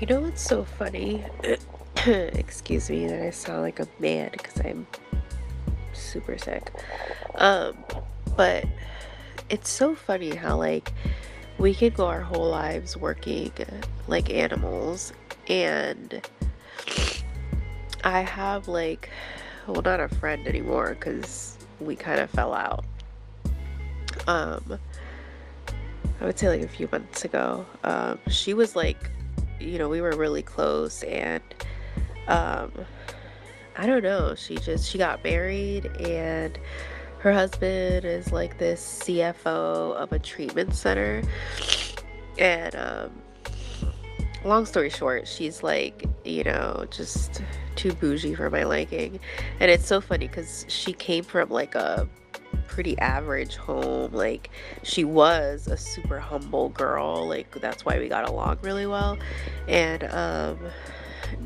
You know what's so funny? Excuse me that I sound like a man because I'm super sick. Um, but it's so funny how like we could go our whole lives working like animals and I have like well not a friend anymore cuz we kind of fell out. Um I would say like a few months ago. Um she was like you know, we were really close and um I don't know, she just she got married and her husband is like this CFO of a treatment center. And um long story short, she's like, you know, just too bougie for my liking. And it's so funny cuz she came from like a pretty average home. Like she was a super humble girl. Like that's why we got along really well. And um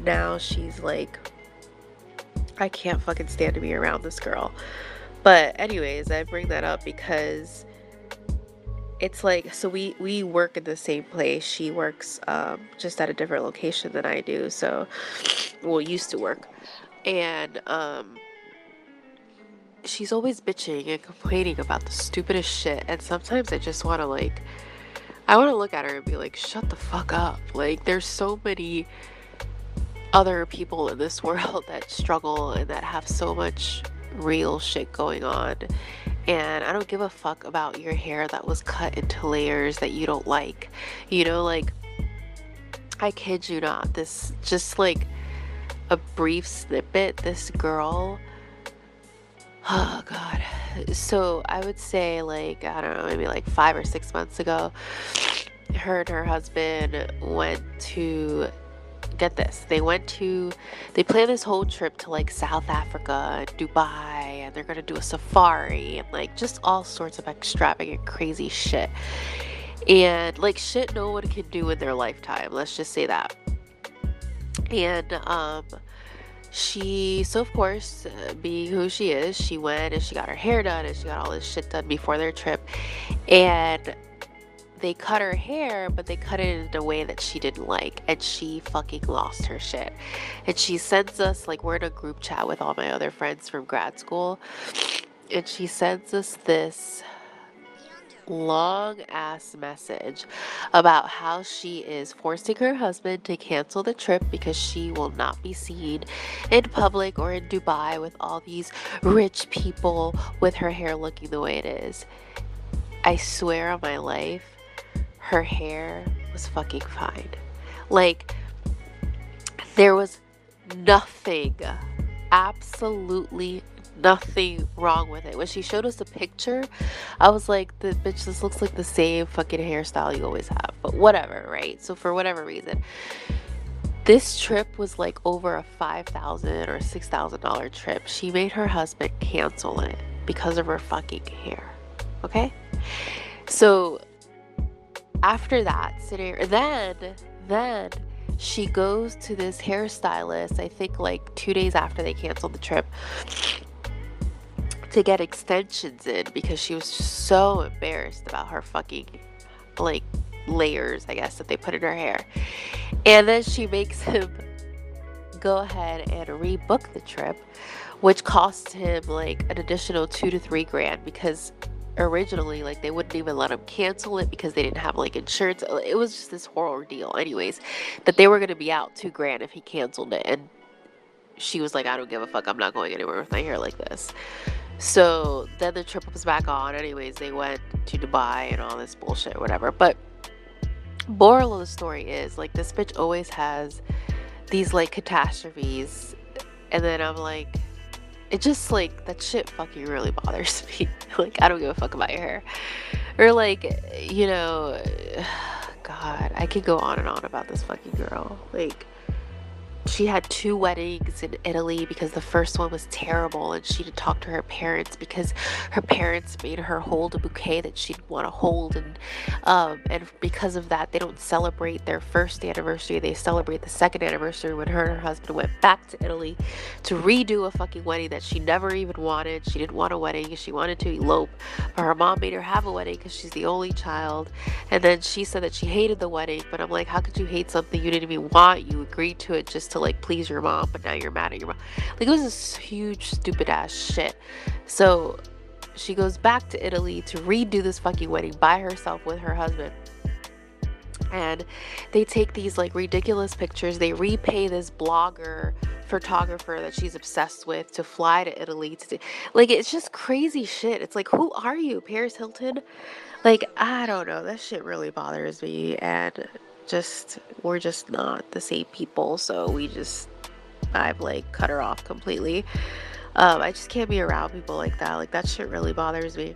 now she's like I can't fucking stand to be around this girl. But anyways, I bring that up because it's like so we we work in the same place. She works um, just at a different location than I do. So, well, used to work, and um, she's always bitching and complaining about the stupidest shit. And sometimes I just want to like, I want to look at her and be like, shut the fuck up. Like, there's so many other people in this world that struggle and that have so much real shit going on. And I don't give a fuck about your hair that was cut into layers that you don't like. You know, like, I kid you not, this just like a brief snippet, this girl. Oh, God. So I would say, like, I don't know, maybe like five or six months ago, her and her husband went to get this. They went to they planned this whole trip to like south africa dubai and they're gonna do a safari and like just all sorts of extravagant crazy shit. And like shit no one can do in their lifetime let's just say that. And um she so of course uh, being who she is she went and she got her hair done and she got all this shit done before their trip and they cut her hair, but they cut it in a way that she didn't like, and she fucking lost her shit. And she sends us, like, we're in a group chat with all my other friends from grad school, and she sends us this long ass message about how she is forcing her husband to cancel the trip because she will not be seen in public or in Dubai with all these rich people with her hair looking the way it is. I swear on my life, her hair was fucking fine. Like, there was nothing, absolutely nothing wrong with it. When she showed us the picture, I was like, the bitch, this looks like the same fucking hairstyle you always have. But whatever, right? So, for whatever reason, this trip was like over a 5,000 or $6,000 trip. She made her husband cancel it because of her fucking hair. Okay? So, after that then, then she goes to this hairstylist, I think like two days after they canceled the trip, to get extensions in because she was so embarrassed about her fucking like layers, I guess, that they put in her hair. And then she makes him go ahead and rebook the trip, which cost him like an additional two to three grand because originally like they wouldn't even let him cancel it because they didn't have like insurance. Uh, it was just this horror deal anyways that they were going to be out two grand if he canceled it. And she was like i don't give a fuck. I'm not going anywhere with my hair like this so then the trip was back on anyways they went to dubai and all this bullshit whatever but moral of the story is like this bitch always has these like catastrophes and then i'm like it just like that shit fucking really bothers me. like I don't give a fuck about your hair. Or like, you know, God, I could go on and on about this fucking girl. Like she had two weddings in Italy because the first one was terrible and she didn't talk to her parents because her parents made her hold a bouquet that she didn't want to hold and um, and because of that they don't celebrate their first anniversary they celebrate the second anniversary when her and her husband went back to Italy to redo a fucking wedding that she never even wanted. She didn't want a wedding she wanted to elope but her mom made her have a wedding because she's the only child. And then she said that she hated the wedding but I'm like how could you hate something you didn't even want? You agreed to it just to like please your mom, but now you're mad at your mom. Like it was this huge stupid ass shit. So she goes back to Italy to redo this fucking wedding by herself with her husband. And they take these like ridiculous pictures. They repay this blogger photographer that she's obsessed with to fly to Italy to do like it's just crazy shit. It's like who are you, Paris Hilton? Like I don't know. That shit really bothers me and just we're just not the same people so we just i've like cut her off completely um, i just can't be around people like that like that shit really bothers me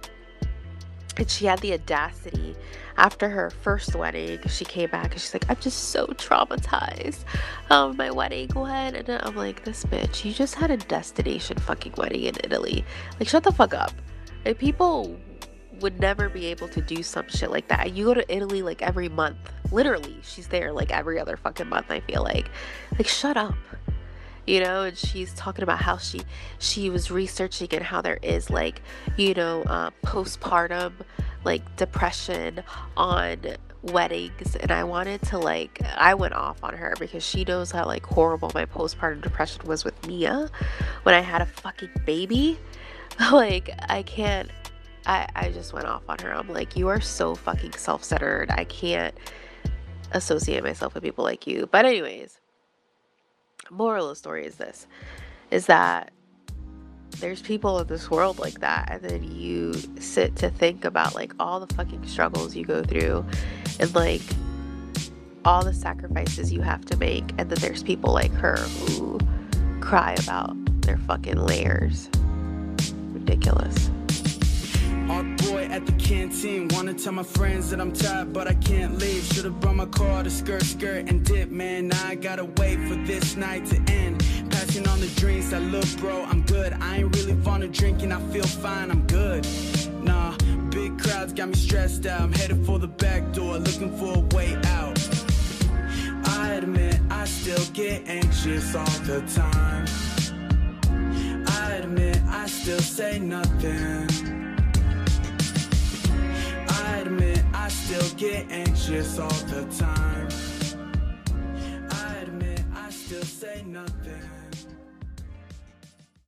and she had the audacity after her first wedding she came back and she's like i'm just so traumatized um my wedding went and i'm like this bitch you just had a destination fucking wedding in italy like shut the fuck up like people would never be able to do some shit like that. You go to Italy like every month. Literally, she's there like every other fucking month, I feel like. Like shut up. You know, and she's talking about how she she was researching and how there is like, you know, uh, postpartum like depression on weddings and I wanted to like I went off on her because she knows how like horrible my postpartum depression was with Mia when I had a fucking baby. like I can't I, I just went off on her. I'm like, you are so fucking self centered. I can't associate myself with people like you. But, anyways, moral of the story is this is that there's people in this world like that and then you sit to think about like all the fucking struggles you go through and like all the sacrifices you have to make and then there's people like her who cry about their fucking layers ridiculous at the canteen. Wanna tell my friends that I'm tired, but I can't leave. Should've brought my car to skirt, skirt, and dip, man. Now I gotta wait for this night to end. Passing on the drinks, I look, bro, I'm good. I ain't really fond of drinking, I feel fine, I'm good. Nah, big crowds got me stressed out. I'm headed for the back door, looking for a way out. I admit I still get anxious all the time. I admit I still say nothing. Get anxious all the time. I admit I still say nothing.